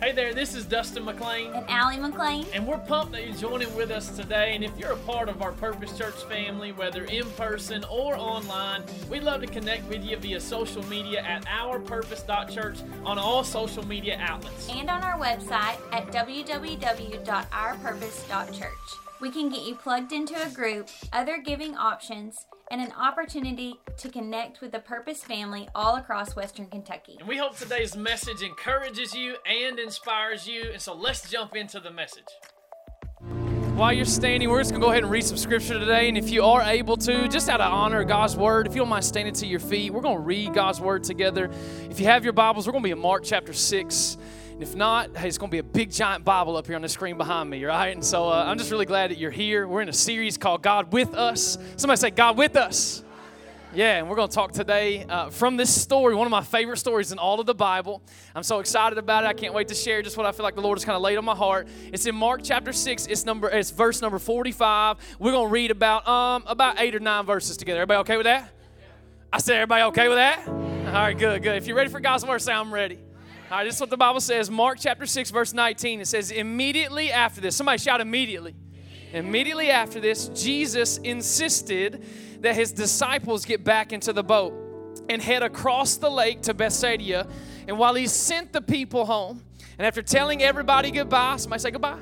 Hey there, this is Dustin McLean. And Allie McLean. And we're pumped that you're joining with us today. And if you're a part of our Purpose Church family, whether in person or online, we'd love to connect with you via social media at ourpurpose.church on all social media outlets. And on our website at www.ourpurpose.church. We can get you plugged into a group, other giving options, and an opportunity to connect with the Purpose family all across Western Kentucky. And we hope today's message encourages you and inspires you. And so let's jump into the message. While you're standing, we're just going to go ahead and read some scripture today. And if you are able to, just out of honor of God's word, if you don't mind standing to your feet, we're going to read God's word together. If you have your Bibles, we're going to be in Mark chapter 6. And if not, hey, it's going to be a big giant Bible up here on the screen behind me, right? And so uh, I'm just really glad that you're here. We're in a series called God with Us. Somebody say, God with us. Yeah, and we're going to talk today uh, from this story, one of my favorite stories in all of the Bible. I'm so excited about it. I can't wait to share just what I feel like the Lord has kind of laid on my heart. It's in Mark chapter six. It's number. It's verse number 45. We're going to read about um about eight or nine verses together. Everybody okay with that? I said, everybody okay with that? All right, good, good. If you're ready for God's word, say I'm ready. All right, this is what the Bible says. Mark chapter 6, verse 19. It says, immediately after this, somebody shout immediately. Immediately after this, Jesus insisted that his disciples get back into the boat and head across the lake to Bethsaida. And while he sent the people home, and after telling everybody goodbye, somebody say goodbye.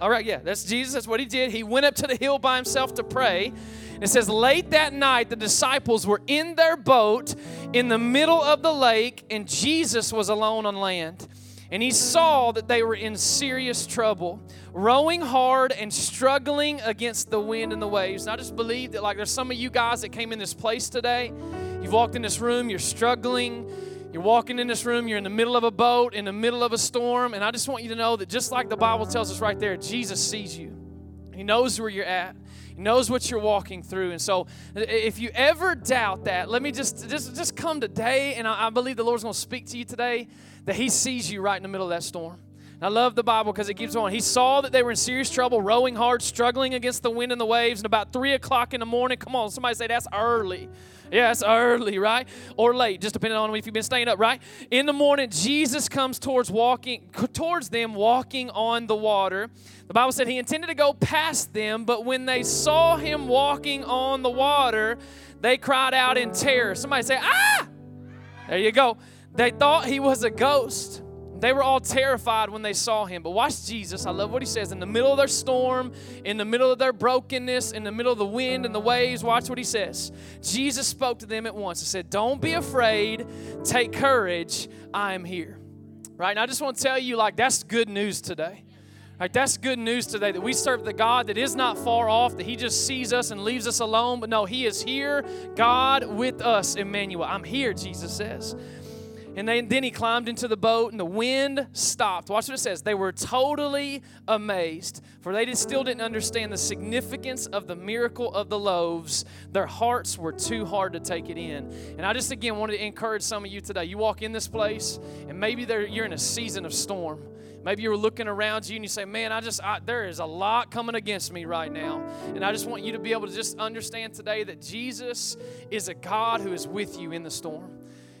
All right, yeah, that's Jesus. That's what he did. He went up to the hill by himself to pray. It says, late that night, the disciples were in their boat in the middle of the lake, and Jesus was alone on land. And he saw that they were in serious trouble, rowing hard and struggling against the wind and the waves. And I just believe that, like, there's some of you guys that came in this place today. You've walked in this room, you're struggling. You're walking in this room, you're in the middle of a boat, in the middle of a storm. And I just want you to know that just like the Bible tells us right there, Jesus sees you, He knows where you're at. Knows what you're walking through. And so if you ever doubt that, let me just just, just come today, and I, I believe the Lord's going to speak to you today that He sees you right in the middle of that storm. I love the Bible because it keeps on. He saw that they were in serious trouble, rowing hard, struggling against the wind and the waves. And about three o'clock in the morning, come on, somebody say that's early. It's early, right? Or late, just depending on if you've been staying up, right? In the morning, Jesus comes towards walking towards them walking on the water. The Bible said he intended to go past them, but when they saw him walking on the water, they cried out in terror. Somebody say, "Ah!" There you go. They thought he was a ghost. They were all terrified when they saw him. But watch Jesus. I love what he says. In the middle of their storm, in the middle of their brokenness, in the middle of the wind and the waves, watch what he says. Jesus spoke to them at once and said, Don't be afraid. Take courage. I am here. Right? And I just want to tell you, like, that's good news today. Right, that's good news today that we serve the God that is not far off, that He just sees us and leaves us alone. But no, He is here, God with us, Emmanuel. I'm here, Jesus says. And they, then he climbed into the boat, and the wind stopped. Watch what it says. They were totally amazed, for they did, still didn't understand the significance of the miracle of the loaves. Their hearts were too hard to take it in. And I just, again, wanted to encourage some of you today. You walk in this place, and maybe you're in a season of storm. Maybe you're looking around you and you say, Man, I just, I, there is a lot coming against me right now. And I just want you to be able to just understand today that Jesus is a God who is with you in the storm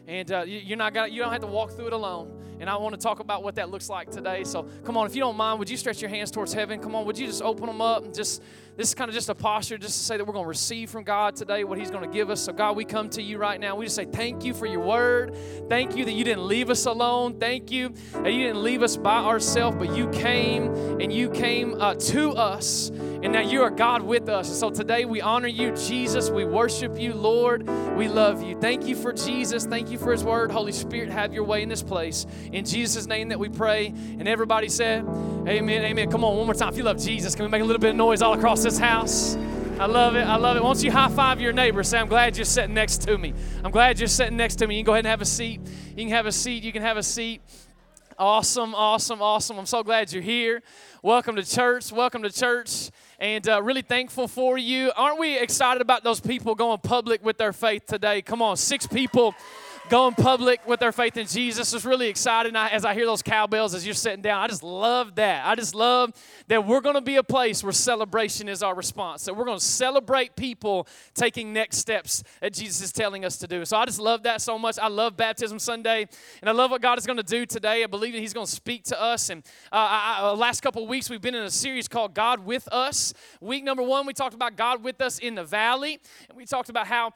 and uh, you're not gonna, you don't have to walk through it alone. And I want to talk about what that looks like today. So come on, if you don't mind, would you stretch your hands towards heaven? Come on, would you just open them up and just this is kind of just a posture just to say that we're going to receive from God today what He's going to give us. So, God, we come to you right now. We just say thank you for your word. Thank you that you didn't leave us alone. Thank you that you didn't leave us by ourselves, but you came and you came uh, to us. And now you are God with us. And so today we honor you, Jesus. We worship you, Lord. We love you. Thank you for Jesus. Thank you for His word. Holy Spirit, have your way in this place. In Jesus' name that we pray. And everybody said, Amen. Amen. Come on, one more time. If you love Jesus, can we make a little bit of noise all across this house? I love it. I love it. Won't you high five your neighbor? Say, I'm glad you're sitting next to me. I'm glad you're sitting next to me. You can go ahead and have a seat. You can have a seat. You can have a seat. Awesome, awesome, awesome. I'm so glad you're here. Welcome to church. Welcome to church. And uh, really thankful for you. Aren't we excited about those people going public with their faith today? Come on, six people going public with their faith in Jesus. It's really exciting I, as I hear those cowbells as you're sitting down. I just love that. I just love that we're going to be a place where celebration is our response, that we're going to celebrate people taking next steps that Jesus is telling us to do. So I just love that so much. I love Baptism Sunday, and I love what God is going to do today. I believe that He's going to speak to us. And uh, I, I, last couple weeks, we've been in a series called God with Us. Week number one, we talked about God with us in the valley, and we talked about how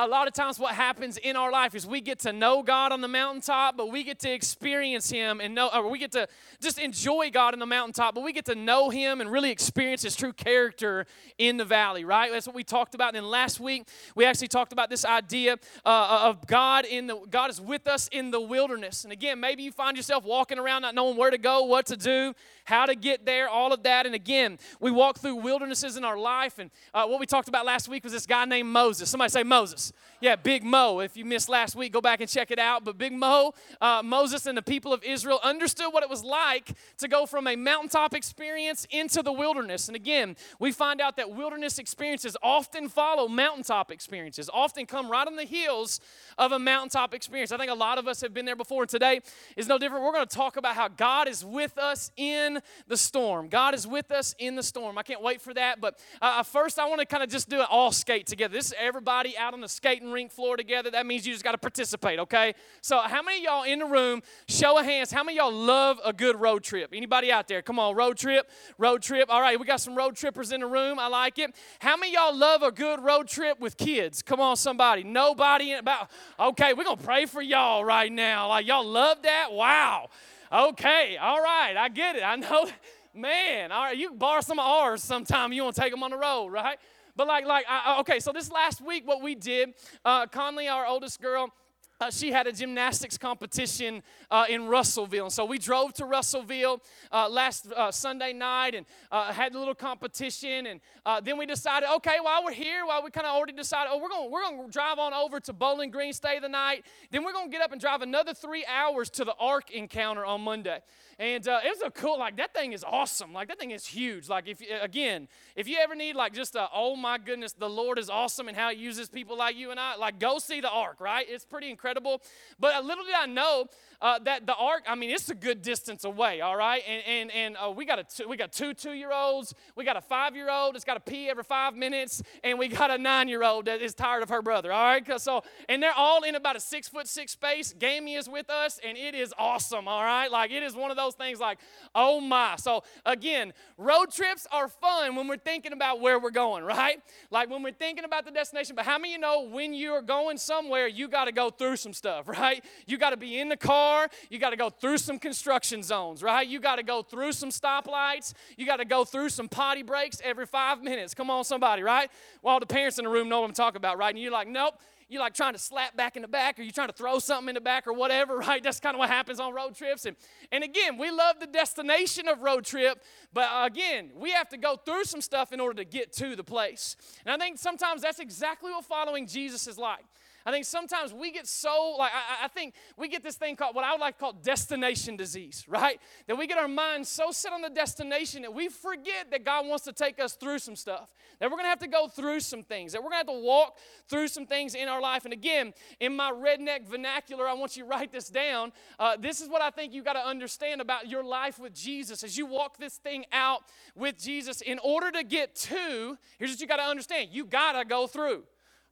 a lot of times what happens in our life is we get to know God on the mountaintop, but we get to experience Him and know, or we get to just enjoy God in the mountaintop, but we get to know Him and really experience His true character in the valley, right? That's what we talked about. And then last week we actually talked about this idea uh, of God in the God is with us in the wilderness. And again, maybe you find yourself walking around not knowing where to go, what to do, how to get there, all of that. And again, we walk through wildernesses in our life. And uh, what we talked about last week was this guy named Moses. Somebody say Moses. Yeah, Big Mo. If you missed last week, go back and check it out. But Big Mo, uh, Moses and the people of Israel understood what it was like to go from a mountaintop experience into the wilderness. And again, we find out that wilderness experiences often follow mountaintop experiences, often come right on the heels of a mountaintop experience. I think a lot of us have been there before. And today is no different. We're going to talk about how God is with us in the storm. God is with us in the storm. I can't wait for that. But uh, first, I want to kind of just do it all skate together. This is everybody out on the skating rink floor together. That means you just got to participate, okay? So, how many y'all in the room, show of hands, how many y'all love a good road trip? Anybody out there? Come on, road trip, road trip. All right, we got some road trippers in the room. I like it. How many y'all love a good road trip with kids? Come on, somebody. Nobody in about, okay, we're going to pray for y'all right now. Like, y'all love that? Wow. Okay, all right, I get it. I know, man. All right, you borrow some R's sometime. You want to take them on the road, right? But like, like, I, okay, so this last week, what we did, uh, Conley, our oldest girl, uh, she had a gymnastics competition uh, in Russellville. And so we drove to Russellville uh, last uh, Sunday night and uh, had a little competition. And uh, then we decided, okay, while we're here, while we kind of already decided, oh, we're going we're gonna drive on over to Bowling Green, stay the night. Then we're going to get up and drive another three hours to the Ark encounter on Monday. And uh, it was a cool, like, that thing is awesome. Like, that thing is huge. Like, if, you again, if you ever need, like, just a, oh my goodness, the Lord is awesome and how he uses people like you and I, like, go see the ark, right? It's pretty incredible. But little did I know uh, that the ark, I mean, it's a good distance away, all right? And, and, and uh, we, got a two, we got two two year olds, we got a five year old that's got to pee every five minutes, and we got a nine year old that is tired of her brother, all right? So, and they're all in about a six foot six space. Gamey is with us, and it is awesome, all right? Like, it is one of those things like, oh my. So, again, road trips are fun when we're thinking about where we're going, right? Like, when we're thinking about the destination, but how many of you know when you're going somewhere, you got to go through some stuff, right? You got to be in the car car, you got to go through some construction zones, right? You got to go through some stoplights. You got to go through some potty breaks every five minutes. Come on, somebody, right? Well, the parents in the room know what I'm talking about, right? And you're like, nope. You're like trying to slap back in the back, or you're trying to throw something in the back, or whatever, right? That's kind of what happens on road trips. And, and again, we love the destination of road trip, but uh, again, we have to go through some stuff in order to get to the place. And I think sometimes that's exactly what following Jesus is like. I think sometimes we get so, like, I, I, think we get this thing called what I would like to call destination disease, right? That we get our minds so set on the destination that we forget that God wants to take us through some stuff. That we're going to have to go through some things. That we're going to have to walk through some things in our life. And again, in my redneck vernacular, I want you to write this down. Uh, this is what I think you got to understand about your life with Jesus as you walk this thing out with Jesus. In order to get to, here's what you got to understand you got to go through.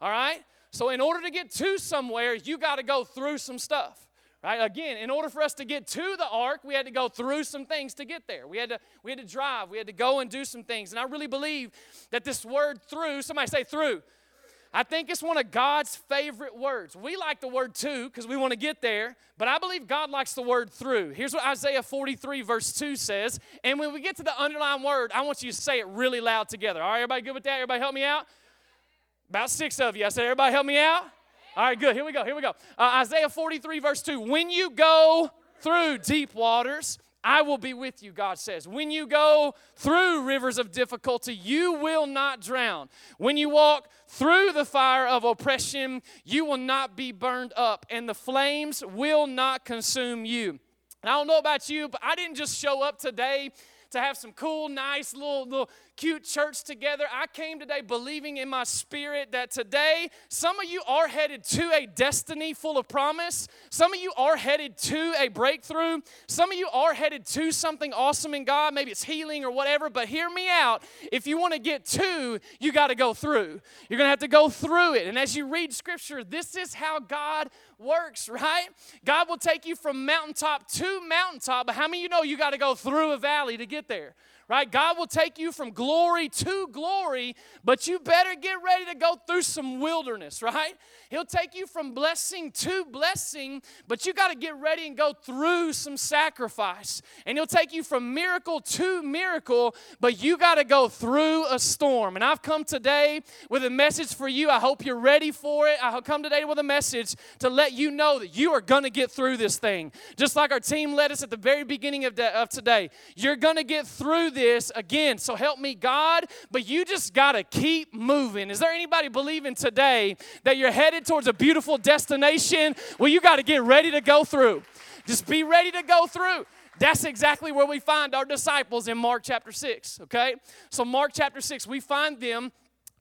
All right? So, in order to get to somewhere, you got to go through some stuff. Right? Again, in order for us to get to the ark, we had to go through some things to get there. We had to, we had to drive, we had to go and do some things. And I really believe that this word through, somebody say through, I think it's one of God's favorite words. We like the word to because we want to get there, but I believe God likes the word through. Here's what Isaiah 43, verse 2 says. And when we get to the underlying word, I want you to say it really loud together. All right, everybody good with that? Everybody help me out? About six of you. I said, everybody help me out? All right, good. Here we go. Here we go. Uh, Isaiah 43, verse 2. When you go through deep waters, I will be with you, God says. When you go through rivers of difficulty, you will not drown. When you walk through the fire of oppression, you will not be burned up, and the flames will not consume you. And I don't know about you, but I didn't just show up today to have some cool, nice, little, little cute church together. I came today believing in my spirit that today some of you are headed to a destiny full of promise. Some of you are headed to a breakthrough. Some of you are headed to something awesome in God. Maybe it's healing or whatever, but hear me out. If you want to get to, you got to go through. You're going to have to go through it. And as you read scripture, this is how God works, right? God will take you from mountaintop to mountaintop, but how many of you know you got to go through a valley to get there? Right? God will take you from glory to glory, but you better get ready to go through some wilderness, right? He'll take you from blessing to blessing, but you got to get ready and go through some sacrifice. And He'll take you from miracle to miracle, but you got to go through a storm. And I've come today with a message for you. I hope you're ready for it. I come today with a message to let you know that you are going to get through this thing. Just like our team led us at the very beginning of, de- of today, you're going to get through this again. So help me, God, but you just got to keep moving. Is there anybody believing today that you're headed towards a beautiful destination? Well, you got to get ready to go through. Just be ready to go through. That's exactly where we find our disciples in Mark chapter 6, okay? So, Mark chapter 6, we find them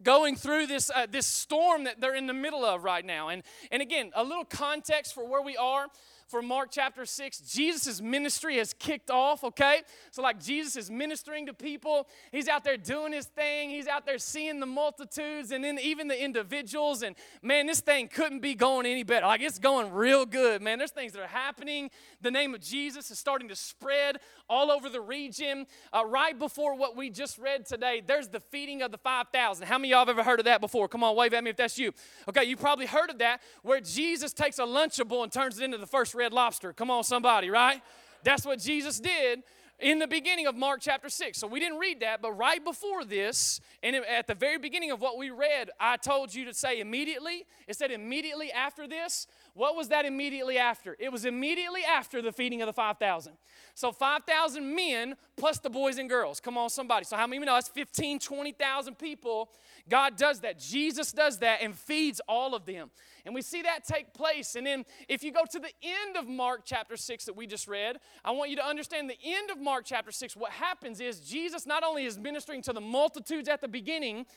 going through this, uh, this storm that they're in the middle of right now. And, and again, a little context for where we are for Mark chapter 6, Jesus' ministry has kicked off, okay? So, like, Jesus is ministering to people. He's out there doing his thing. He's out there seeing the multitudes and then even the individuals. And man, this thing couldn't be going any better. Like, it's going real good, man. There's things that are happening. The name of Jesus is starting to spread all over the region. Uh, right before what we just read today, there's the feeding of the 5,000. How many of y'all have ever heard of that before? Come on, wave at me if that's you. Okay, you probably heard of that where Jesus takes a Lunchable and turns it into the first red lobster. Come on, somebody, right? That's what Jesus did in the beginning of Mark chapter 6. So we didn't read that, but right before this, and at the very beginning of what we read, I told you to say immediately. It said immediately after this. What was that immediately after? It was immediately after the feeding of the 5,000. So 5,000 men plus the boys and girls. Come on, somebody. So how many of you know that's 15, 20,000 people? God does that. Jesus does that and feeds all of them. And we see that take place. And then if you go to the end of Mark chapter 6 that we just read, I want you to understand the end of Mark chapter 6. What happens is Jesus not only is ministering to the multitudes at the beginning,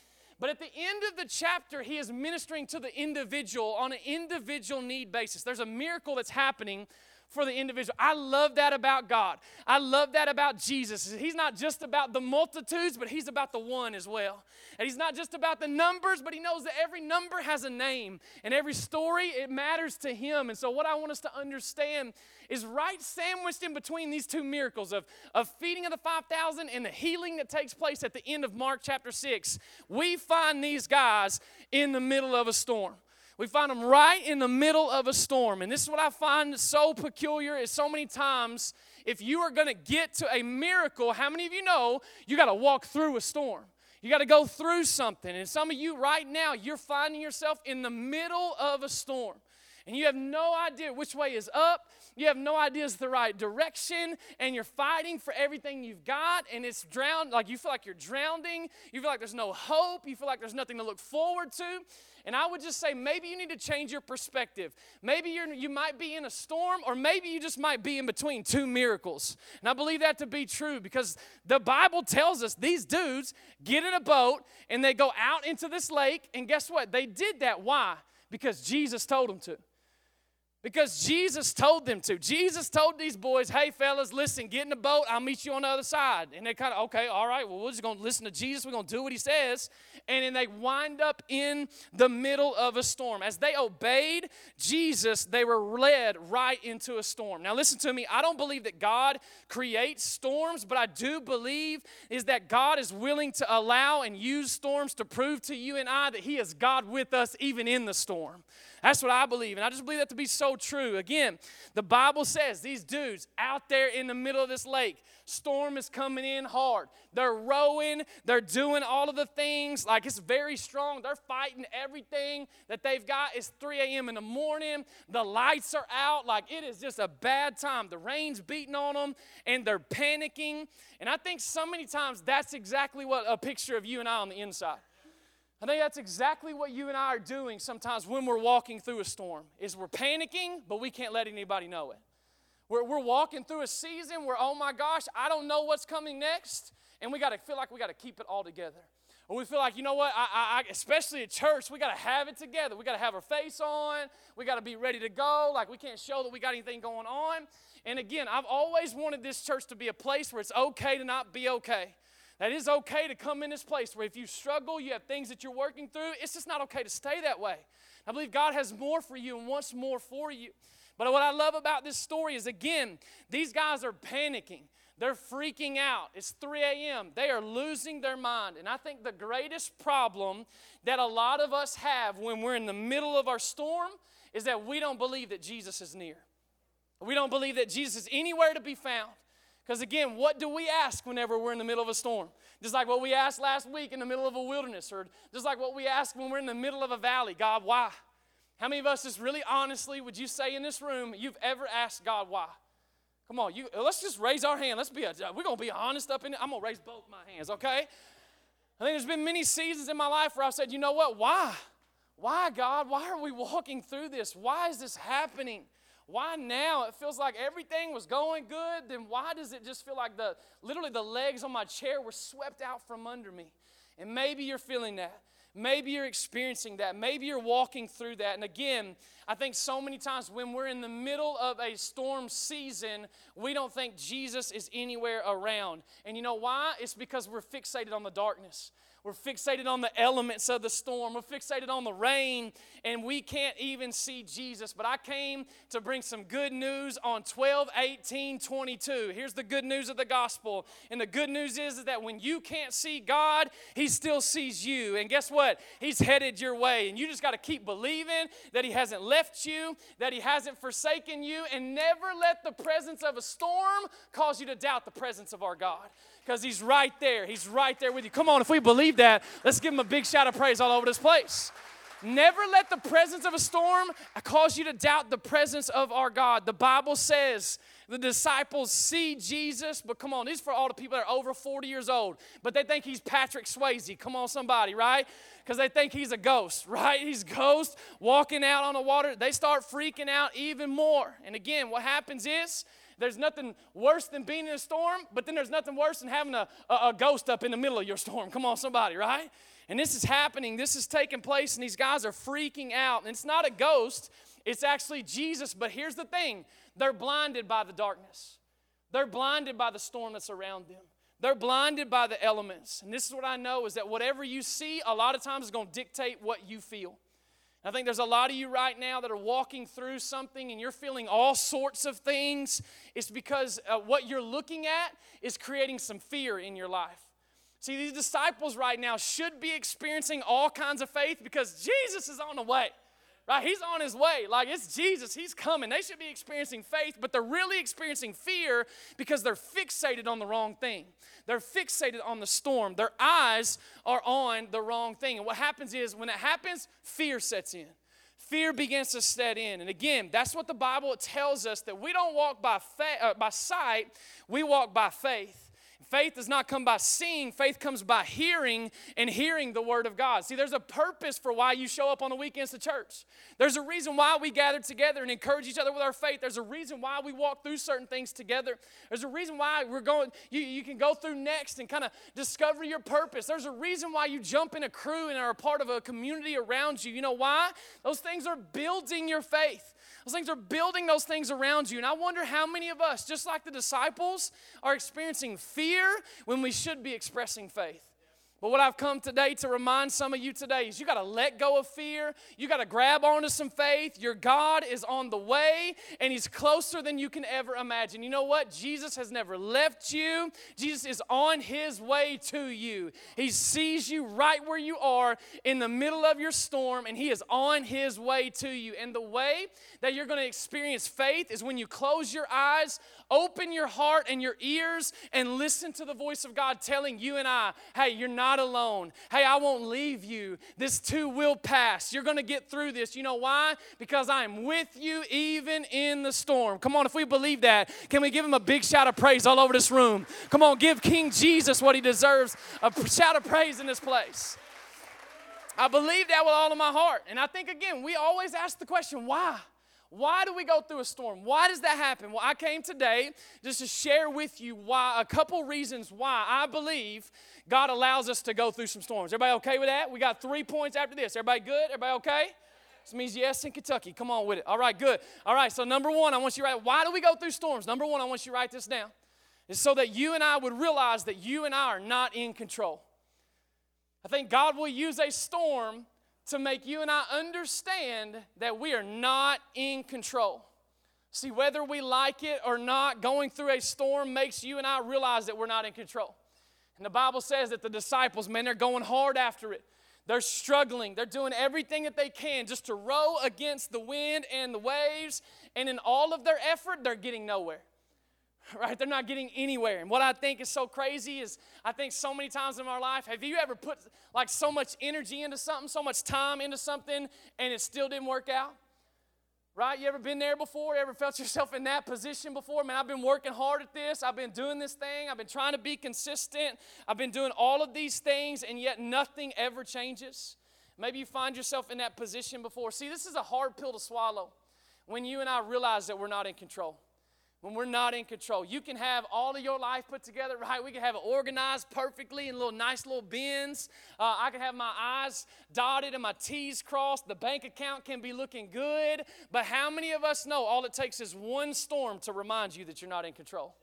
but at the end of the chapter, he is ministering to the individual on an individual need basis. There's a miracle that's happening for the individual. I love that about God. I love that about Jesus. He's not just about the multitudes, but He's about the one as well. And He's not just about the numbers, but He knows that every number has a name and every story, it matters to Him. And so, what I want us to understand is right sandwiched in between these two miracles of, of feeding of the 5,000 and the healing that takes place at the end of Mark chapter 6. We find these guys in the middle of a storm. We find them right in the middle of a storm. And this is what I find so peculiar is so many times if you are going to get to a miracle, how many of you know you got to walk through a storm? You got to go through something. And some of you right now, you're finding yourself in the middle of a storm. And you have no idea which way is up. You have no idea it's the right direction. And you're fighting for everything you've got. And it's drowned, like you feel like you're drowning. You feel like there's no hope. You feel like there's nothing to look forward to. And I would just say maybe you need to change your perspective. Maybe you're, you might be in a storm, or maybe you just might be in between two miracles. And I believe that to be true because the Bible tells us these dudes get in a boat and they go out into this lake. And guess what? They did that. Why? Because Jesus told them to. Because Jesus told them to. Jesus told these boys, hey, fellas, listen, get in the boat. I'll meet you on the other side. And they kind of, okay, all right, well, we're just going to listen to Jesus. We're going to do what he says. And then they wind up in the middle of a storm. As they obeyed Jesus, they were led right into a storm. Now, listen to me. I don't believe that God creates storms, but I do believe is that God is willing to allow and use storms to prove to you and I that he is God with us even in the storm. That's what I believe. And I just believe that to be so true. Again, the Bible says these dudes out there in the middle of this lake, storm is coming in hard. They're rowing, they're doing all of the things. Like it's very strong. They're fighting everything that they've got. It's 3 a.m. in the morning. The lights are out. Like it is just a bad time. The rain's beating on them and they're panicking. And I think so many times that's exactly what a picture of you and I on the inside. I think that's exactly what you and I are doing sometimes when we're walking through a storm is we're panicking, but we can't let anybody know it. We're, we're walking through a season where, oh my gosh, I don't know what's coming next, and we got to feel like we got to keep it all together. Or we feel like, you know what, I, I, especially at church, we got to have it together. We got to have our face on. We got to be ready to go. Like we can't show that we got anything going on. And again, I've always wanted this church to be a place where it's okay to not be okay. That is okay to come in this place where if you struggle, you have things that you're working through, it's just not okay to stay that way. I believe God has more for you and wants more for you. But what I love about this story is again, these guys are panicking. They're freaking out. It's 3 a.m. They are losing their mind. And I think the greatest problem that a lot of us have when we're in the middle of our storm is that we don't believe that Jesus is near. We don't believe that Jesus is anywhere to be found. Because again, what do we ask whenever we're in the middle of a storm? Just like what we asked last week in the middle of a wilderness, or just like what we ask when we're in the middle of a valley God, why? How many of us, just really honestly, would you say in this room, you've ever asked God why? Come on, you, let's just raise our hand. Let's be, a, we're to be honest up in it. I'm to raise both my hands, okay? I think there's been many seasons in my life where I've said, you know what? Why? Why, God? Why are we walking through this? Why is this happening? Why now? It feels like everything was going good. Then why does it just feel like the literally the legs on my chair were swept out from under me? And maybe you're feeling that. Maybe you're experiencing that. Maybe you're walking through that. And again, I think so many times when we're in the middle of a storm season, we don't think Jesus is anywhere around. And you know why? It's because we're fixated on the darkness. We're fixated on the elements of the storm. We're fixated on the rain, and we can't even see Jesus. But I came to bring some good news on 12, 18, 22. Here's the good news of the gospel. And the good news is, is that when you can't see God, He still sees you. And guess what? He's headed your way. And you just got to keep believing that He hasn't left you, that He hasn't forsaken you, and never let the presence of a storm cause you to doubt the presence of our God because He's right there. He's right there with you. Come on, if we believe that, let's give Him a big shout of praise all over this place. Never let the presence of a storm cause you to doubt the presence of our God. The Bible says the disciples see Jesus, but come on, this is for all the people that are over 40 years old, but they think he's Patrick Swayze. Come on, somebody, right? Because they think he's a ghost, right? He's ghost walking out on the water. They start freaking out even more. And again, what happens is there's nothing worse than being in a storm, but then there's nothing worse than having a, a, a ghost up in the middle of your storm. Come on, somebody, right? And this is happening, this is taking place, and these guys are freaking out. And it's not a ghost, it's actually Jesus. But here's the thing they're blinded by the darkness, they're blinded by the storm that's around them. They're blinded by the elements. And this is what I know is that whatever you see, a lot of times is going to dictate what you feel. I think there's a lot of you right now that are walking through something and you're feeling all sorts of things. It's because uh, what you're looking at is creating some fear in your life. See, these disciples right now should be experiencing all kinds of faith because Jesus is on the way right? He's on his way. Like it's Jesus, he's coming. They should be experiencing faith, but they're really experiencing fear because they're fixated on the wrong thing. They're fixated on the storm. Their eyes are on the wrong thing. And what happens is when it happens, fear sets in. Fear begins to set in. And again, that's what the Bible tells us that we don't walk by, fa- uh, by sight, we walk by faith. Faith does not come by seeing, faith comes by hearing and hearing the Word of God. See, there's a purpose for why you show up on the weekends to church. There's a reason why we gather together and encourage each other with our faith. There's a reason why we walk through certain things together. There's a reason why we're going, you, you can go through next and kind of discover your purpose. There's a reason why you jump in a crew and are a part of a community around you. You know why? Those things are building your faith. Those things are building those things around you. And I wonder how many of us, just like the disciples, are experiencing fear when we should be expressing faith. But what I've come today to remind some of you today is you got to let go of fear. You got to grab onto some faith. Your God is on the way and He's closer than you can ever imagine. You know what? Jesus has never left you, Jesus is on His way to you. He sees you right where you are in the middle of your storm and He is on His way to you. And the way that you're going to experience faith is when you close your eyes, open your heart and your ears, and listen to the voice of God telling you and I, hey, you're not alone. Hey, I won't leave you. This too will pass. You're going to get through this. You know why? Because I am with you even in the storm. Come on, if we believe that, can we give him a big shout of praise all over this room? Come on, give King Jesus what he deserves a shout of praise in this place. I believe that with all of my heart. And I think, again, we always ask the question, why? Why do we go through a storm? Why does that happen? Well, I came today just to share with you why a couple reasons why I believe God allows us to go through some storms. Everybody okay with that? We got three points after this. Everybody good? Everybody okay? This means yes in Kentucky. Come on with it. All right, good. All right, so number one, I want you to write, why do we go through storms? Number one, I want you to write this down. It's so that you and I would realize that you and I are not in control. I think God will use a storm to make you and I understand that we are not in control. See, whether we like it or not, going through a storm makes you and I realize that we're not in control. And the Bible says that the disciples, man, they're going hard after it. They're struggling. They're doing everything that they can just to row against the wind and the waves. And in all of their effort, they're getting nowhere right? They're not getting anywhere. And what I think is so crazy is I think so many times in our life, have you ever put like so much energy into something, so much time into something, and it still didn't work out? Right? You ever been there before? You ever felt yourself in that position before? Man, I've been working hard at this. I've been doing this thing. I've been trying to be consistent. I've been doing all of these things, and yet nothing ever changes. Maybe you find yourself in that position before. See, this is a hard pill to swallow when you and I realize that we're not in control when we're not in control. You can have all of your life put together, right? We can have it organized perfectly in little nice little bins. Uh, I can have my I's dotted and my T's crossed. The bank account can be looking good. But how many of us know all it takes is one storm to remind you that you're not in control?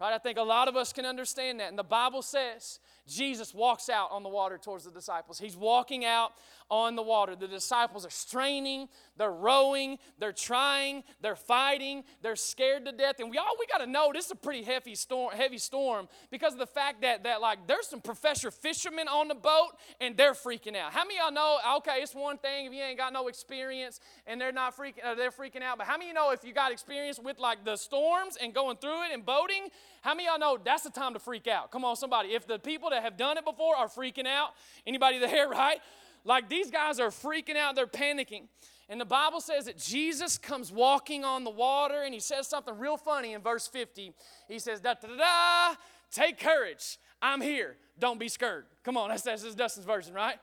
Right? I think a lot of us can understand that. And the Bible says Jesus walks out on the water towards the disciples. He's walking out on the water. The disciples are straining, they're rowing, they're trying, they're fighting, they're scared to death. And we all we got to know this is a pretty heavy storm, heavy storm because of the fact that that like there's some professor fishermen on the boat and they're freaking out. How many y'all know? Okay, it's one thing if you ain't got no experience and they're not freaking, uh, they're freaking out. But how many you know if you got experience with like the storms and going through it and boating? How many y'all know that's the time to freak out? Come on, somebody. If the people that have done it before are freaking out, anybody there, right? Like these guys are freaking out, they're panicking. And the Bible says that Jesus comes walking on the water and he says something real funny in verse 50. He says, da da da take courage. I'm here. Don't be scared. Come on, that's, that's Dustin's version, right?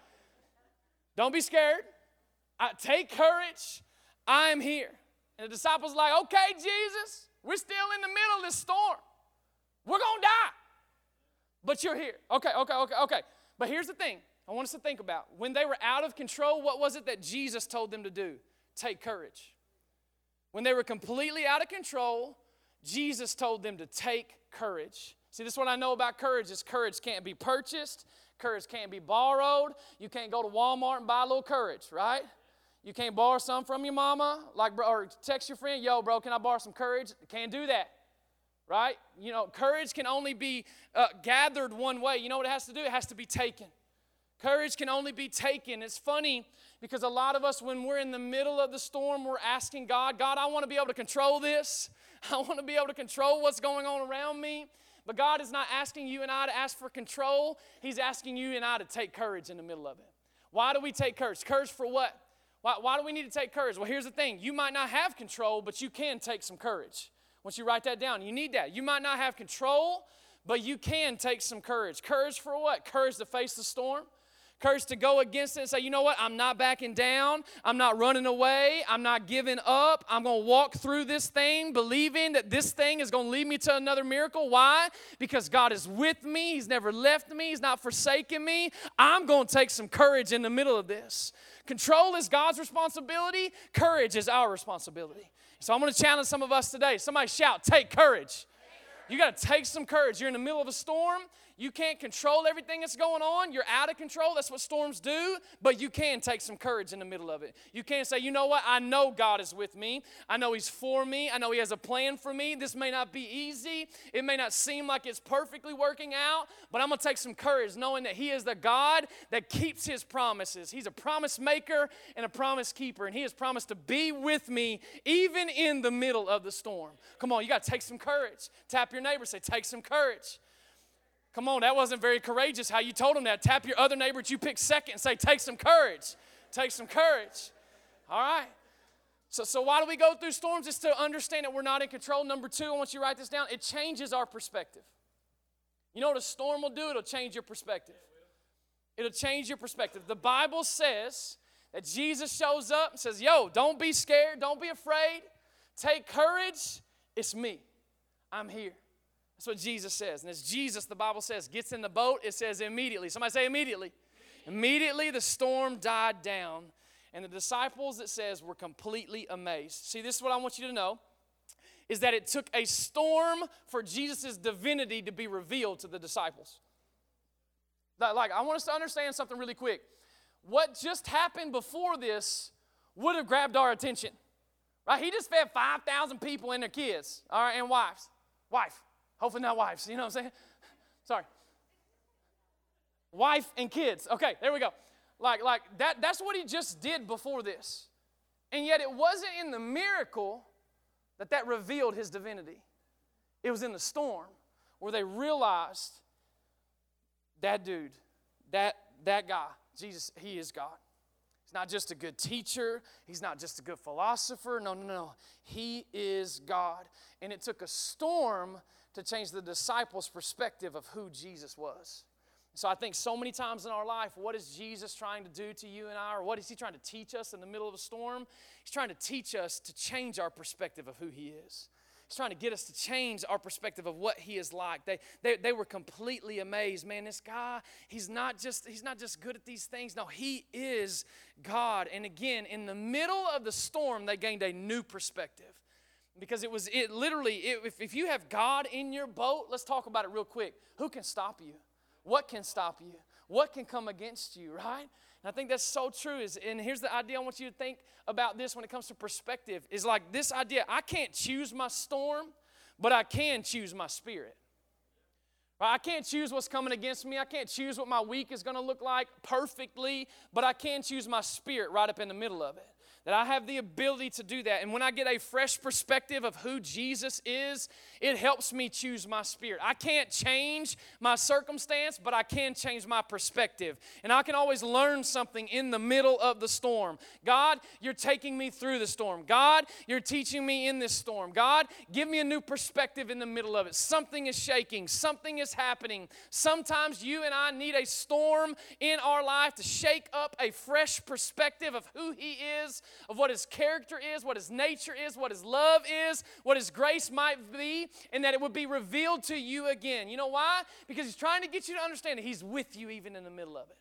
Don't be scared. I, take courage. I'm here. And the disciples like, okay, Jesus, we're still in the middle of this storm. We're going to die. But you're here. Okay, okay, okay, okay. But here's the thing I want us to think about. When they were out of control, what was it that Jesus told them to do? Take courage. When they were completely out of control, Jesus told them to take courage. See, this is what I know about courage is courage can't be purchased, courage can't be borrowed. You can't go to Walmart and buy a little courage, right? You can't borrow some from your mama, like or text your friend, "Yo, bro, can I borrow some courage?" Can't do that right? You know, courage can only be uh, gathered one way. You know what it has to do? It has to be taken. Courage can only be taken. It's funny because a lot of us, when we're in the middle of the storm, we're asking God, God, I want to be able to control this. I want to be able to control what's going on around me. But God is not asking you and I to ask for control. He's asking you and I to take courage in the middle of it. Why do we take courage? Courage for what? Why, why do we need to take courage? Well, here's the thing you might not have control, but you can take some courage. Once you write that down, you need that. You might not have control, but you can take some courage. Courage for what? Courage to face the storm courage to go against it and say, you know what, I'm not backing down. I'm not running away. I'm not giving up. I'm going to walk through this thing believing that this thing is going to lead me to another miracle. Why? Because God is with me. He's never left me. He's not forsaken me. I'm going to take some courage in the middle of this. Control is God's responsibility, courage is our responsibility. So I'm going to challenge some of us today. Somebody shout, take courage. You got to take some courage. You're in the middle of a storm. You can't control everything that's going on. You're out of control. That's what storms do. But you can take some courage in the middle of it. You can say, you know what? I know God is with me. I know He's for me. I know He has a plan for me. This may not be easy. It may not seem like it's perfectly working out. But I'm going to take some courage knowing that He is the God that keeps His promises. He's a promise maker and a promise keeper. And He has promised to be with me even in the middle of the storm. Come on, you got to take some courage. Tap your neighbor, say, take some courage. Come on, that wasn't very courageous how you told him that. Tap your other neighbor that you pick second and say, Take some courage. Take some courage. All right. So, so why do we go through storms? It's to understand that we're not in control. Number two, I want you to write this down. It changes our perspective. You know what a storm will do? It'll change your perspective. It'll change your perspective. The Bible says that Jesus shows up and says, Yo, don't be scared, don't be afraid, take courage, it's me. I'm here. That's what Jesus says. And as Jesus, the Bible says, gets in the boat, it says immediately. Somebody say immediately. Immediately the storm died down, and the disciples, it says, were completely amazed. See, this is what I want you to know is that it took a storm for Jesus' divinity to be revealed to the disciples. Like, I want us to understand something really quick. What just happened before this would have grabbed our attention. Right? He just fed 5,000 people and their kids, all right, and wives. Wife. Hopefully not wives, you know what I'm saying? Sorry. Wife and kids. Okay, there we go. Like, like that, that's what he just did before this. And yet it wasn't in the miracle that that revealed his divinity. It was in the storm where they realized that dude, that, that guy, Jesus, he is God. He's not just a good teacher. He's not just a good philosopher. No, no, no. He is God. And it took a storm to change the disciples' perspective of who Jesus was. So I think so many times in our life, what is Jesus trying to do to you and I, or what is he trying to teach us in the middle of a storm? He's trying to teach us to change our perspective of who he is. He's trying to get us to change our perspective of what he is like. They, they, they were completely amazed. Man, this guy, he's not just he's not just good at these things. No, he is God. And again, in the middle of the storm, they gained a new perspective. Because it was it literally, it, if, if you have God in your boat, let's talk about it real quick. Who can stop you? What can stop you? What can come against you, right? And I think that's so true. Is and here's the idea I want you to think about this when it comes to perspective is like this idea I can't choose my storm, but I can choose my spirit. I can't choose what's coming against me. I can't choose what my week is going to look like perfectly, but I can choose my spirit right up in the middle of it that I have the ability to do that. And when I get a fresh perspective of who Jesus is, it helps me choose my spirit. I can't change my circumstance, but I can change my perspective. And I can always learn something in the middle of the storm. God, you're taking me through the storm. God, you're teaching me in this storm. God, give me a new perspective in the middle of it. Something is shaking, something is happening. Sometimes you and I need a storm in our life to shake up a fresh perspective of who He is of what his character is, what his nature is, what his love is, what his grace might be, and that it would be revealed to you again. You know why? Because he's trying to get you to understand that he's with you even in the middle of it.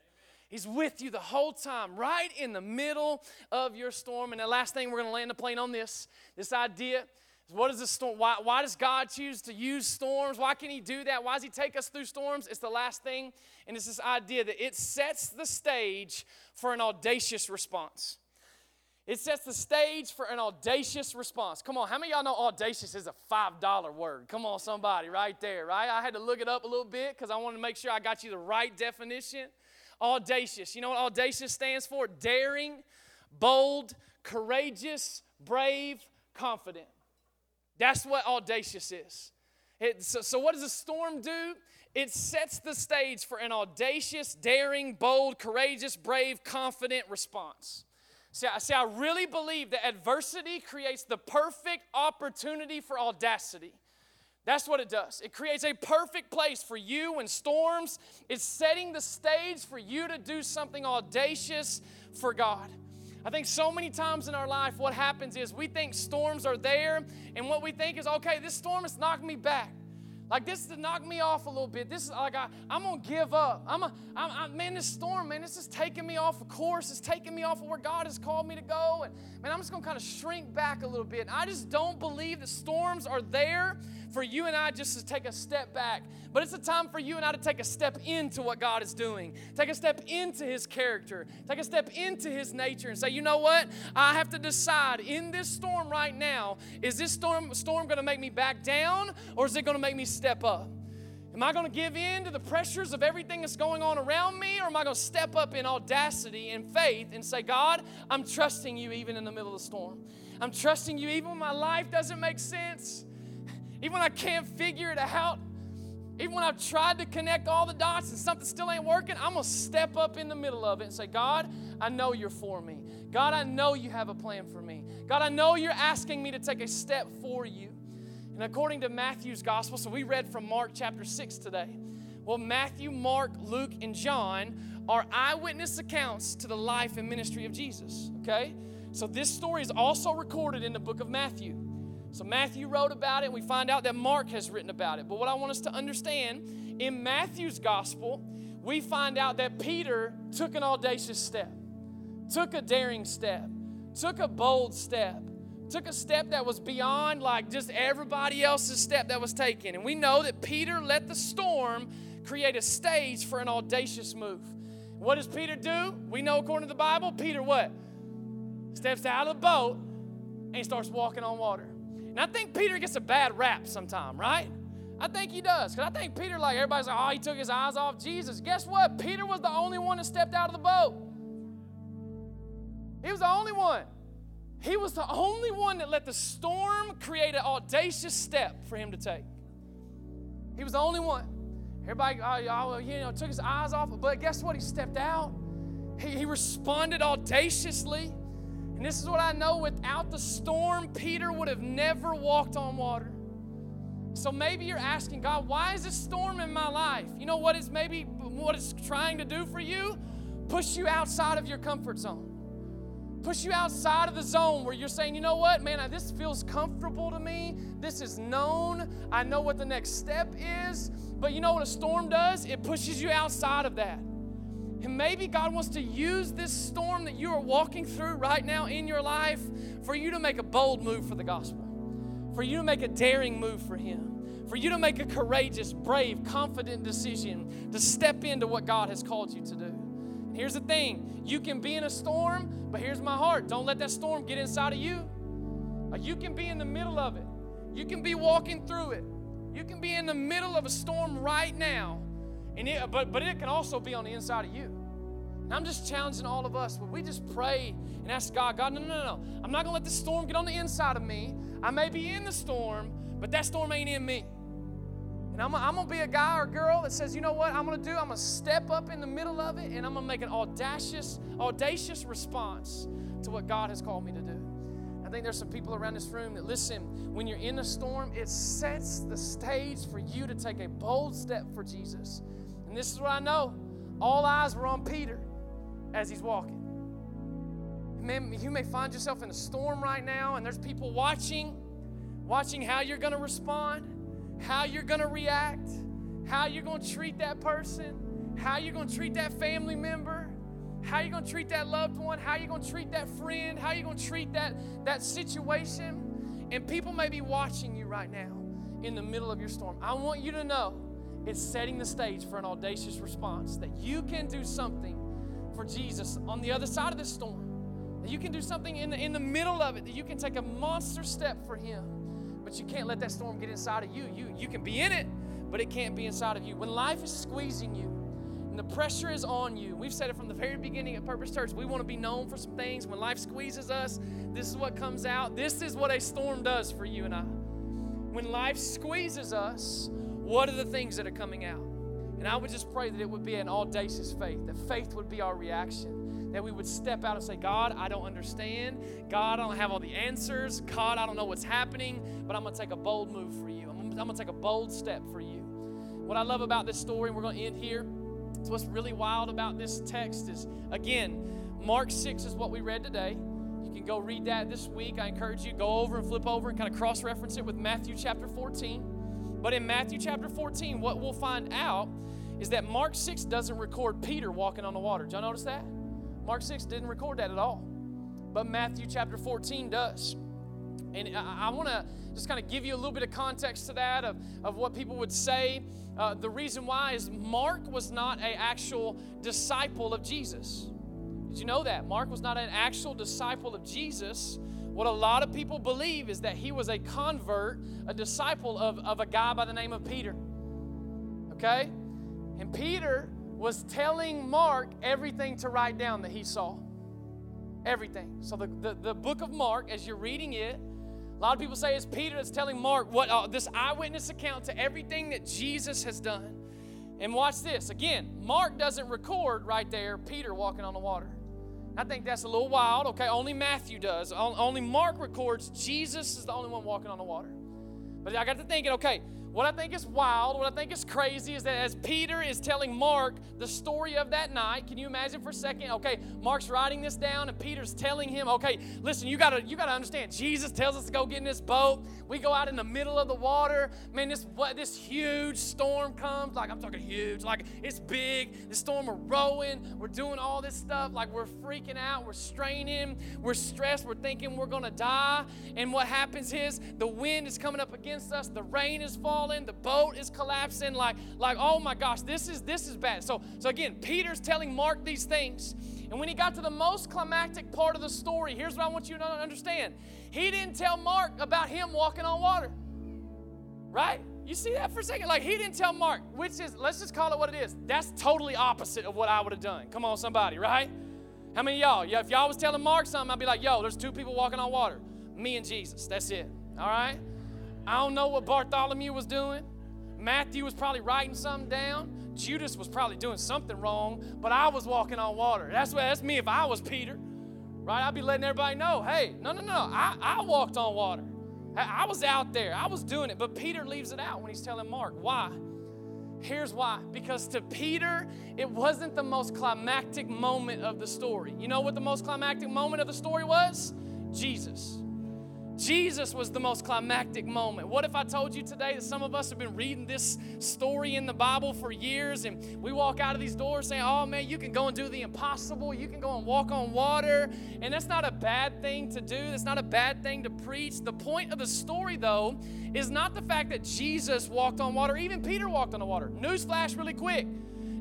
He's with you the whole time, right in the middle of your storm. And the last thing we're going to land the plane on this this idea what is the storm? Why, why does God choose to use storms? Why can He do that? Why does He take us through storms? It's the last thing. And it's this idea that it sets the stage for an audacious response. It sets the stage for an audacious response. Come on, how many y'all know audacious is a $5 word? Come on, somebody, right there, right? I had to look it up a little bit because I wanted to make sure I got you the right definition. Audacious. You know what audacious stands for? Daring, bold, courageous, brave, confident. That's what audacious is. It, so, so, what does a storm do? It sets the stage for an audacious, daring, bold, courageous, brave, confident response. See I, see, I really believe that adversity creates the perfect opportunity for audacity. That's what it does. It creates a perfect place for you when storms. It's setting the stage for you to do something audacious for God. I think so many times in our life, what happens is we think storms are there, and what we think is, okay, this storm has knocked me back. Like this is to knock me off a little bit. This is like I, I'm gonna give up. I'm a, I'm, I, man, this storm, man, this is taking me off of course. It's taking me off of where God has called me to go. And man, I'm just gonna kind of shrink back a little bit. I just don't believe that storms are there for you and I just to take a step back. But it's a time for you and I to take a step into what God is doing, take a step into His character, take a step into His nature, and say, you know what? I have to decide in this storm right now is this storm, storm going to make me back down or is it going to make me step up? Am I going to give in to the pressures of everything that's going on around me, or am I going to step up in audacity and faith and say, God, I'm trusting you even in the middle of the storm? I'm trusting you even when my life doesn't make sense, even when I can't figure it out. Even when I've tried to connect all the dots and something still ain't working, I'm going to step up in the middle of it and say, God, I know you're for me. God, I know you have a plan for me. God, I know you're asking me to take a step for you. And according to Matthew's gospel, so we read from Mark chapter 6 today. Well, Matthew, Mark, Luke, and John are eyewitness accounts to the life and ministry of Jesus. Okay? So this story is also recorded in the book of Matthew. So Matthew wrote about it, we find out that Mark has written about it. But what I want us to understand in Matthew's gospel, we find out that Peter took an audacious step, took a daring step, took a bold step, took a step that was beyond like just everybody else's step that was taken. And we know that Peter let the storm create a stage for an audacious move. What does Peter do? We know according to the Bible, Peter what? Steps out of the boat and starts walking on water. And I think Peter gets a bad rap sometime, right? I think he does. Because I think Peter, like everybody's like, oh, he took his eyes off Jesus. Guess what? Peter was the only one that stepped out of the boat. He was the only one. He was the only one that let the storm create an audacious step for him to take. He was the only one. Everybody, oh, you know, took his eyes off, but guess what? He stepped out. He, he responded audaciously. And this is what I know without the storm, Peter would have never walked on water. So maybe you're asking God, why is this storm in my life? You know what is maybe what it's trying to do for you? Push you outside of your comfort zone. Push you outside of the zone where you're saying, you know what, man, this feels comfortable to me. This is known. I know what the next step is. But you know what a storm does? It pushes you outside of that. And maybe God wants to use this storm that you are walking through right now in your life for you to make a bold move for the gospel, for you to make a daring move for Him, for you to make a courageous, brave, confident decision to step into what God has called you to do. And here's the thing. You can be in a storm, but here's my heart. Don't let that storm get inside of you. You can be in the middle of it, you can be walking through it, you can be in the middle of a storm right now and it, but, but it can also be on the inside of you. And I'm just challenging all of us. Would we just pray and ask God, God, no, no, no, no. I'm not going to let the storm get on the inside of me. I may be in the storm, but that storm ain't in me. And I'm, I'm going to be a guy or girl that says, you know what I'm going to do? I'm going to step up in the middle of it and I'm going to make an audacious, audacious response to what God has called me to do. I think there's some people around this room that listen, when you're in a storm, it sets the stage for you to take a bold step for Jesus. And this is what I know all eyes were on Peter as he's walking. Man, you may find yourself in a storm right now, and there's people watching, watching how you're going to respond, how you're going to react, how you're going to treat that person, how you're going to treat that family member, how you're going to treat that loved one, how you're going to treat that friend, how you're going to treat that, that situation. And people may be watching you right now in the middle of your storm. I want you to know it's setting the stage for an audacious response that you can do something for Jesus on the other side of the storm. That you can do something in the, in the middle of it, that you can take a monster step for Him. But you can't let that storm get inside of you. You, you can be in it, but it can't be inside of you. When life is squeezing you, and the pressure is on you. We've said it from the very beginning at Purpose Church. We want to be known for some things. When life squeezes us, this is what comes out. This is what a storm does for you and I. When life squeezes us, what are the things that are coming out? And I would just pray that it would be an audacious faith, that faith would be our reaction, that we would step out and say, God, I don't understand. God, I don't have all the answers. God, I don't know what's happening, but I'm going to take a bold move for you. I'm, going to take a bold step for you. What I love about this story, and we're going to end here, what's really wild about this text is, again, Mark 6 is what we read today. You can go read that this week. I encourage you, go over and flip over and kind of cross reference it with Matthew chapter 14. But in Matthew chapter 14, what we'll find out is that Mark 6 doesn't record Peter walking on the water. Did y'all notice that? Mark 6 didn't record that at all. But Matthew chapter 14 does. And I, want to just kind of give you a little bit of context to that of, of what people would say. Uh, the reason why is Mark was not an actual disciple of Jesus. Did you know that? Mark was not an actual disciple of Jesus. What a lot of people believe is that he was a convert, a disciple of, of a guy by the name of Peter. Okay? And Peter was telling Mark everything to write down that he saw. Everything. So the, the, the book of Mark, as you're reading it, a lot of people say it's Peter that's telling Mark what uh, this eyewitness account to everything that Jesus has done. And watch this. Again, Mark doesn't record right there Peter walking on the water. I think that's a little wild. Okay, only Matthew does. Only Mark records Jesus is the only one walking on the water. But I got to thinking, okay, what I think is wild, what I think is crazy is that as Peter is telling Mark the story of that night, can you imagine for a second? Okay, Mark's writing this down and Peter's telling him, okay, listen, you gotta you gotta understand, Jesus tells us to go get in this boat. We go out in the middle of the water. Man, this what this huge storm comes, like I'm talking huge, like it's big. The storm we're rowing, we're doing all this stuff, like we're freaking out, we're straining, we're stressed, we're thinking we're gonna die. And what happens is the wind is coming up against us, the rain is falling falling, the boat is collapsing, like, like, oh my gosh, this is this is bad. So, so again, Peter's telling Mark these things. And when he got to the most climactic part of the story, here's what I want you to understand. He didn't tell Mark about him walking on water. Right? You see that for a second? Like he didn't tell Mark, which is, let's just call it what it is. That's totally opposite of what I would have done. Come on, somebody, right? How many y'all? Yeah, if y'all was telling Mark something, I'd be like, yo, there's two people walking on water. Me and Jesus. That's it. All right? I don't know what Bartholomew was doing. Matthew was probably writing something down. Judas was probably doing something wrong, but I was walking on water. That's what that's me if I was Peter. Right? I'd be letting everybody know, hey, no, no, no, I, I walked on water. I, I was out there. I was doing it. But Peter leaves it out when he's telling Mark. Why? Here's why. Because to Peter, it wasn't the most climactic moment of the story. You know what the most climactic moment of the story was? Jesus. Jesus was the most climactic moment. What if I told you today that some of us have been reading this story in the Bible for years and we walk out of these doors saying, oh man, you can go and do the impossible, you can go and walk on water. And that's not a bad thing to do, that's not a bad thing to preach. The point of the story, though, is not the fact that Jesus walked on water, even Peter walked on the water. Newsflash, really quick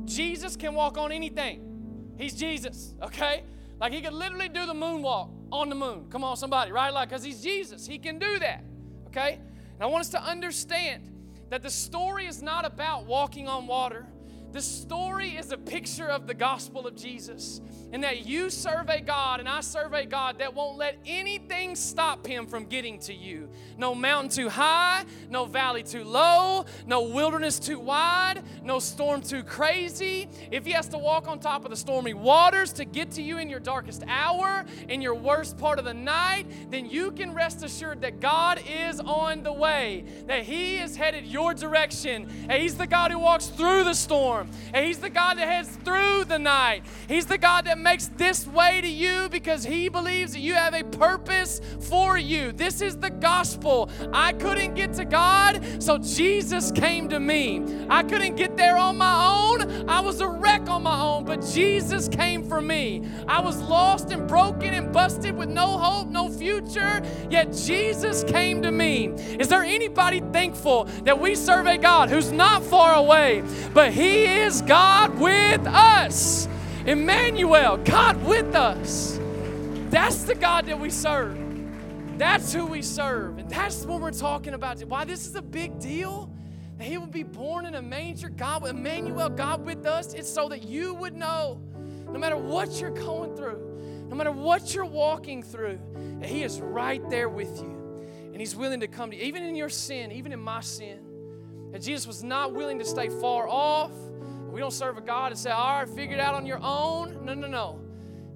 Jesus can walk on anything, He's Jesus, okay? Like He could literally do the moonwalk on the moon. Come on, somebody, right? Like, because he's Jesus, he can do that. Okay? And I want us to understand that the story is not about walking on water. The story is a picture of the gospel of Jesus and that you serve a God and I serve a God that won't let anything stop him from getting to you. No mountain too high, no valley too low, no wilderness too wide, no storm too crazy. If he has to walk on top of the stormy waters to get to you in your darkest hour, in your worst part of the night, then you can rest assured that God is on the way, that he is headed your direction, and he's the God who walks through the storm storm. And He's the God that heads through the night. He's the God that makes this way to you because He believes that you have a purpose for you. This is the gospel. I couldn't get to God, so Jesus came to me. I couldn't get there on my own. I was a wreck on my own, but Jesus came for me. I was lost and broken and busted with no hope, no future, yet Jesus came to me. Is there anybody thankful that we serve a God who's not far away, but He is God with us. Emmanuel, God with us. That's the God that we serve. That's who we serve. And that's what we're talking about. Why this is a big deal? That he would be born in a manger, God, with Emmanuel, God with us. It's so that you would know, no matter what you're going through, no matter what you're walking through, that he is right there with you. And he's willing to come to you, even in your sin, even in my sin. That Jesus was not willing to stay far off. We don't serve a God and say, all right, figure it out on your own. No, no, no.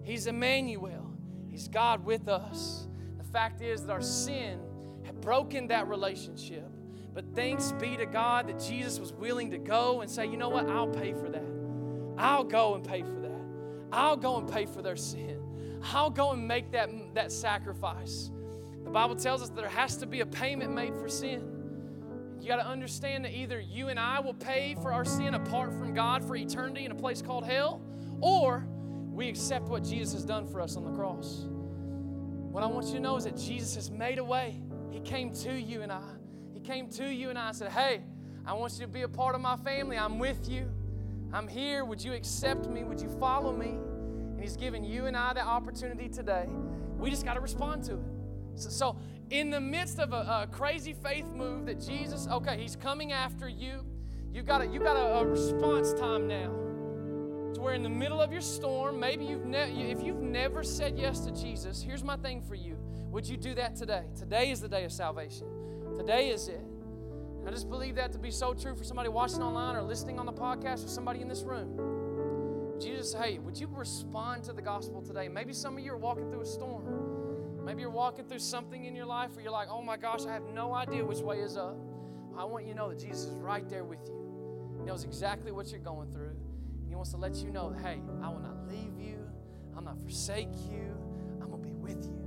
He's Emmanuel, He's God with us. The fact is that our sin had broken that relationship. But thanks be to God that Jesus was willing to go and say, you know what? I'll pay for that. I'll go and pay for that. I'll go and pay for their sin. I'll go and make that, that sacrifice. The Bible tells us that there has to be a payment made for sin. You got to understand that either you and I will pay for our sin apart from God for eternity in a place called hell, or we accept what Jesus has done for us on the cross. What I want you to know is that Jesus has made a way. He came to you and I. He came to you and I and said, Hey, I want you to be a part of my family. I'm with you. I'm here. Would you accept me? Would you follow me? And He's given you and I the opportunity today. We just got to respond to it. So, so in the midst of a, a, crazy faith move that Jesus, okay, he's coming after you. You've got a, you got a, a response time now. To where in the middle of your storm, maybe you've ne- if you've never said yes to Jesus, here's my thing for you. Would you do that today? Today is the day of salvation. Today is it. I just believe that to be so true for somebody watching online or listening on the podcast or somebody in this room. Jesus, hey, would you respond to the gospel today? Maybe some of you are walking through a storm. Maybe you're walking through something in your life where you're like, oh my gosh, I have no idea which way is up. I want you to know that Jesus is right there with you. He knows exactly what you're going through. And He wants to let you know, hey, I will not leave you. I'll not forsake you. I'm going to be with you.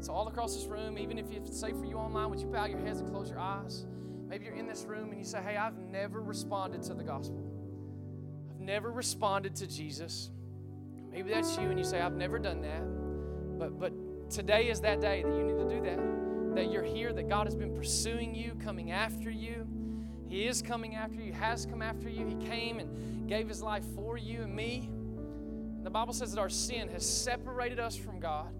So, all across this room, even if it's safe for you online, would you bow your heads and close your eyes? Maybe you're in this room and you say, hey, I've never responded to the gospel. I've never responded to Jesus. Maybe that's you and you say, I've never done that. But, but today is that day that you need to do that. That you're here, that God has been pursuing you, coming after you. He is coming after you, has come after you. He came and gave his life for you and me. The Bible says that our sin has separated us from God.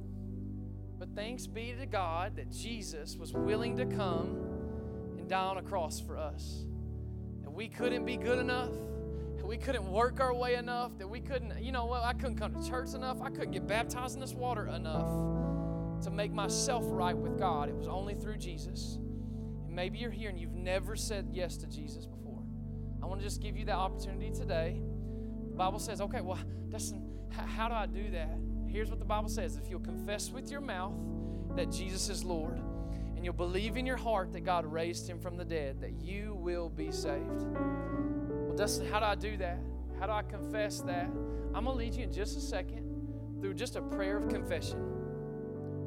But thanks be to God that Jesus was willing to come and die on a cross for us. That we couldn't be good enough, that we couldn't work our way enough, that we couldn't, you know what, I couldn't come to church enough, I couldn't get baptized in this water enough to make myself right with God. It was only through Jesus. And maybe you're here and you've never said yes to Jesus before. I want to just give you that opportunity today. The Bible says, okay, well, Dustin, how do I do that? Here's what the Bible says if you'll confess with your mouth that Jesus is Lord, and you'll believe in your heart that God raised him from the dead, that you will be saved. Well, Dustin, how do I do that? How do I confess that? I'm going to lead you in just a second through just a prayer of confession.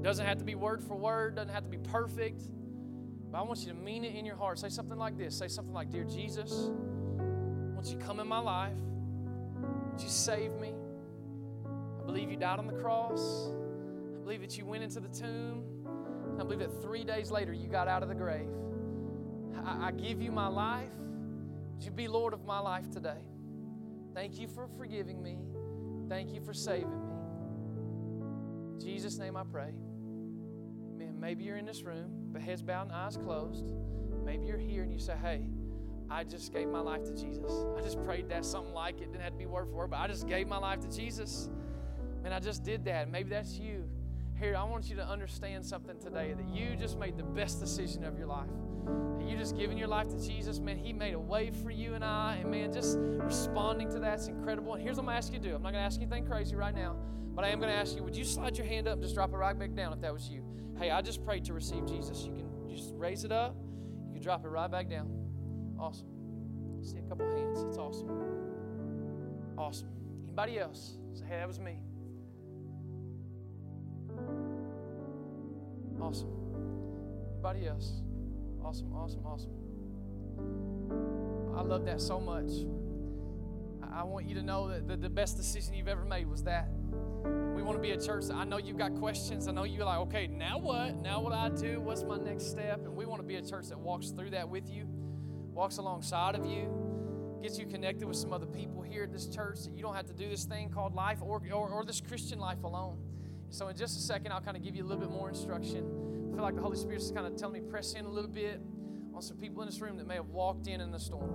Doesn't have to be word for word, doesn't have to be perfect. But I want you to mean it in your heart. Say something like this. Say something like, Dear Jesus, won't you come in my life? Won't you save me? I believe you died on the cross. I believe that you went into the tomb. I believe that three days later you got out of the grave. I, I give you my life. Would you be Lord of my life today? Thank you for forgiving me. Thank you for saving me. In Jesus' name I pray. Maybe you're in this room, but heads bowed and eyes closed. Maybe you're here and you say, hey, I just gave my life to Jesus. I just prayed that something like it. Didn't have to be word for word, but I just gave my life to Jesus. Man, I just did that. Maybe that's you. Here, I want you to understand something today that you just made the best decision of your life. And you just giving your life to Jesus, man, He made a way for you and I. And man, just responding to that's incredible. And here's what I'm gonna ask you to do. I'm not gonna ask you anything crazy right now, but I am gonna ask you, would you slide your hand up and just drop it right back down if that was you? Hey, I just prayed to receive Jesus. You can just raise it up, you can drop it right back down. Awesome. See a couple hands. It's awesome. Awesome. Anybody else? Say, hey, that was me. Awesome. Anybody else? Awesome, awesome, awesome. I love that so much. I want you to know that the, best decision you've ever made was that. We want to be a church I know you've got questions. I know you're like, okay, now what? Now what I do? What's my next step? And we want to be a church that walks through that with you, walks alongside of you, gets you connected with some other people here at this church that you don't have to do this thing called life or, or, or this Christian life alone. So, in just a second, I'll kind of give you a little bit more instruction. I feel like the Holy Spirit is kind of telling me press in a little bit on some people in this room that may have walked in in the storm.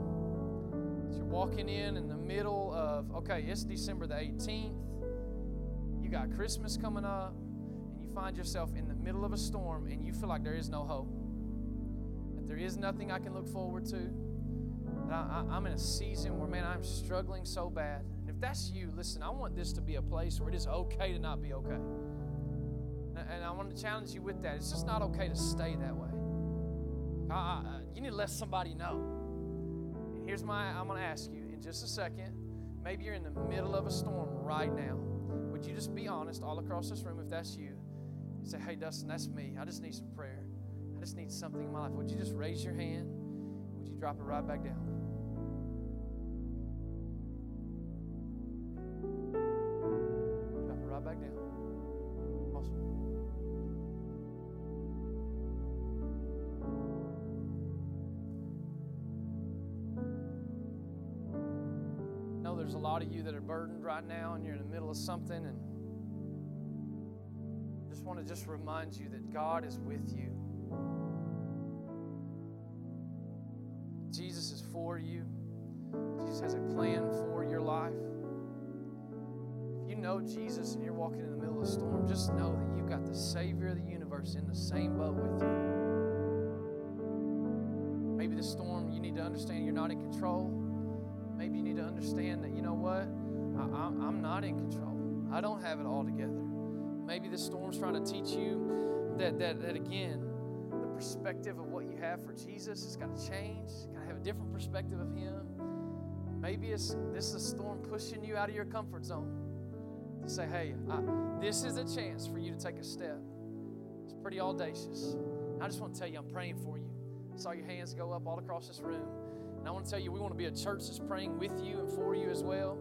So, you're walking in in the middle of, okay, it's December the 18th. Got Christmas coming up, and you find yourself in the middle of a storm, and you feel like there is no hope. That there is nothing I can look forward to. That I, I, I'm in a season where, man, I'm struggling so bad And if that's you, listen, I want this to be a place where it is okay to not be okay. And I want to challenge you with that. It's just not okay to stay that way. I, I, you need to let somebody know. And here's my, I'm going to ask you in just a second. Maybe you're in the middle of a storm right now. Would you just be honest all across this room if that's you? And say, hey, Dustin, that's me. I just need some prayer. I just need something in my life. Would you just raise your hand? Would you drop it right back down? Right now and you're in the middle of something and just want to just remind you that God is with you. Jesus is for you. Jesus has a plan for your life If you know Jesus and you're walking in the middle of a storm, just know that you've got the Savior of the universe in the same boat with you. Maybe the storm, you need to understand you're not in control. Maybe you need to understand that, you know what? I, am not in control. I don't have it all together. Maybe the storm's trying to teach you that, that, that again, the perspective of what you have for Jesus has got to change. Got to have a different perspective of Him. Maybe it's this is a storm pushing you out of your comfort zone. To say, hey, I, this is a chance for you to take a step. It's pretty audacious. I just want to tell you, I'm praying for you. I saw your hands go up all across this room. And I want to tell you, we want to be a church that's praying with you and for you as well.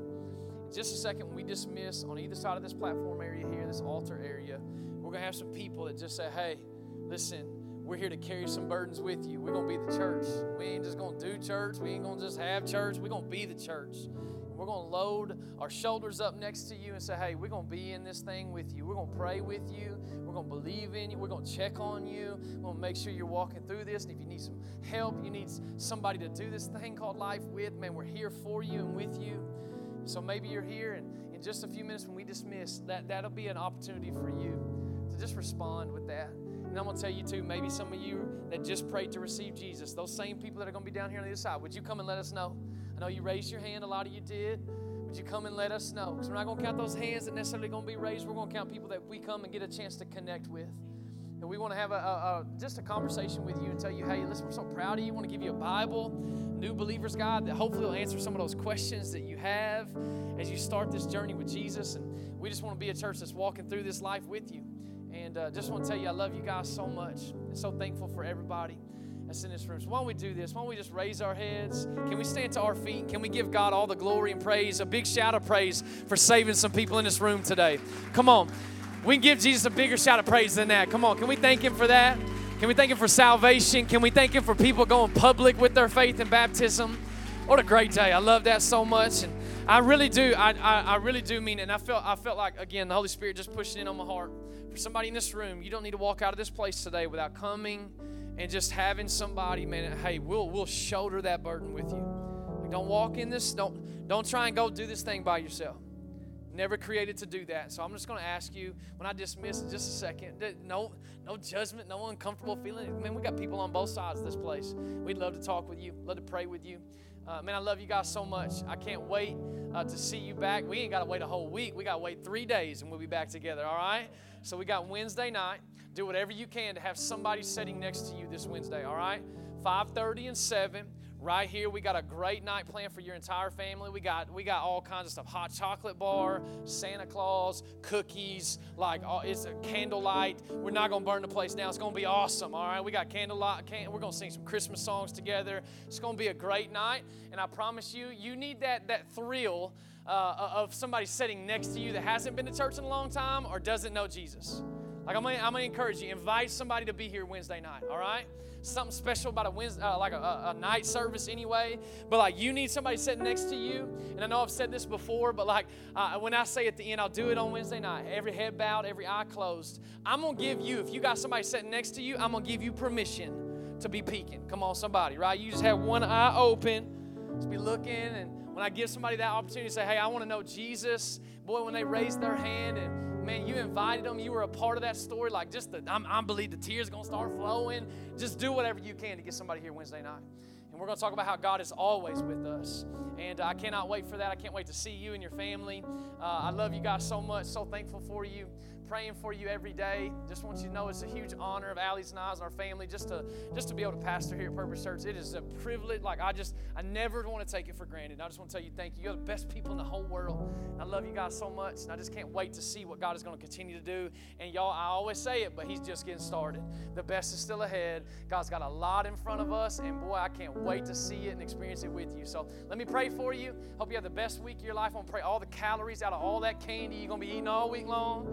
Just a second, when we dismiss on either side of this platform area here, this altar area, we're going to have some people that just say, hey, listen, we're here to carry some burdens with you. We're going to be the church. We ain't just going to do church. We ain't going to just have church. We're going to be the church. We're going to load our shoulders up next to you and say, hey, we're going to be in this thing with you. We're going to pray with you. We're going to believe in you. We're going to check on you. We're going to make sure you're walking through this. And if you need some help, you need somebody to do this thing called life with, man, we're here for you and with you. So maybe you're here, and in just a few minutes when we dismiss, that, that'll be an opportunity for you to just respond with that. And I'm going to tell you too, maybe some of you that just prayed to receive Jesus, those same people that are going to be down here on the other side, would you come and let us know? I know you raised your hand, a lot of you did. Would you come and let us know? Because we're not going to count those hands that necessarily going to be raised. We're going to count people that we come and get a chance to connect with. And we want to have a, a, a, just a conversation with you and tell you, hey, listen, we're so proud of you. We want to give you a Bible, new believers guide that hopefully will answer some of those questions that you have as you start this journey with Jesus. And we just want to be a church that's walking through this life with you. And uh, just want to tell you, I love you guys so much and so thankful for everybody that's in this room. So why don't we do this? Why don't we just raise our heads? Can we stand to our feet? Can we give God all the glory and praise? A big shout of praise for saving some people in this room today. Come on. We can give Jesus a bigger shout of praise than that. Come on. Can we thank Him for that? Can we thank Him for salvation? Can we thank Him for people going public with their faith and baptism? What a great day. I love that so much. And I really do. I, I, I really do mean it. And I felt, I felt like, again, the Holy Spirit just pushing in on my heart for somebody in this room, you don't need to walk out of this place today without coming and just having somebody, man, hey, we'll we'll shoulder that burden with you. Like, don't walk in this, don't don't try and go do this thing by yourself. Never created to do that. So I'm just going to ask you when I dismiss in just a second. No, no judgment, no uncomfortable feeling. Man, we got people on both sides of this place. We'd love to talk with you, love to pray with you. Uh, man, I love you guys so much. I can't wait uh, to see you back. We ain't got to wait a whole week. We got to wait three days and we'll be back together, all right? So we got Wednesday night. Do whatever you can to have somebody sitting next to you this Wednesday, all right? 5.30 and 7 right here we got a great night planned for your entire family. We got we got all kinds of stuff. Hot chocolate bar santa claus cookies like uh, it's a candlelight. We're not to burn the place down. It's to be awesome all right? We got candlelight can, we're to sing some christmas songs together. It's to be a great night and i promise you you need that that thrill uh, of somebody sitting next to you that hasn't been to church in a long time or doesn't know jesus. Like I'm gonna, I'm gonna encourage you, invite somebody to be here Wednesday night, all right? Something special about a Wednesday, uh, like a, a, night service anyway. But like you need somebody sitting next to you. And I know I've said this before, but like uh, when I say at the end, I'll do it on Wednesday night. Every head bowed, every eye closed. I'm gonna give you, if you got somebody sitting next to you, I'm gonna give you permission to be peeking. Come on, somebody, right? You just have one eye open, just be looking and when I give somebody that opportunity to say, hey, I want to know Jesus, boy, when they raise their hand and man, you invited them, you were a part of that story. Like, just the, I'm, I believe the tears to start flowing. Just do whatever you can to get somebody here Wednesday night. And we're to talk about how God is always with us. And I cannot wait for that. I can't wait to see you and your family. Uh, I love you guys so much. So thankful for you praying for you every day. Just want you to know it's a huge honor of Allie's and I's and our family just to just to be able to pastor here at Purpose Church. It is a privilege. Like I just I never want to take it for granted. I just want to tell you thank you. You're the best people in the whole world. I love you guys so much, and I just can't wait to see what God is going to continue to do. And y'all, I always say it, but He's just getting started. The best is still ahead. God's got a lot in front of us, and boy, I can't wait to see it and experience it with you. So let me pray for you. Hope you have the best week of your life. I want to pray all the calories out of all that candy you're going to be eating all week long.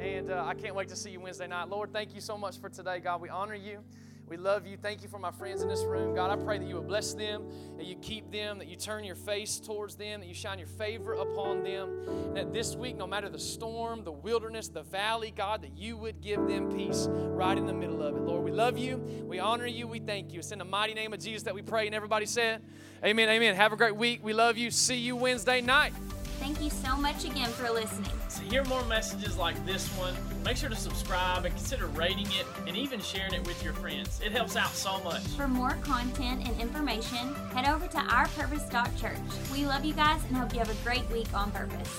And uh, I can't wait to see you Wednesday night. Lord, thank you so much for today, God. We honor you. We love you. Thank you for my friends in this room. God, I pray that you would bless them, that you keep them, that you turn your face towards them, that you shine your favor upon them. That this week, no matter the storm, the wilderness, the valley, God, that you would give them peace right in the middle of it. Lord, we love you. We honor you. We thank you. It's in the mighty name of Jesus that we pray. And everybody said, Amen. Amen. Have a great week. We love you. See you Wednesday night. Thank you so much again for listening. To hear more messages like this one, make sure to subscribe and consider rating it and even sharing it with your friends. It helps out so much. For more content and information, head over to ourpurpose.church. We love you guys and hope you have a great week on purpose.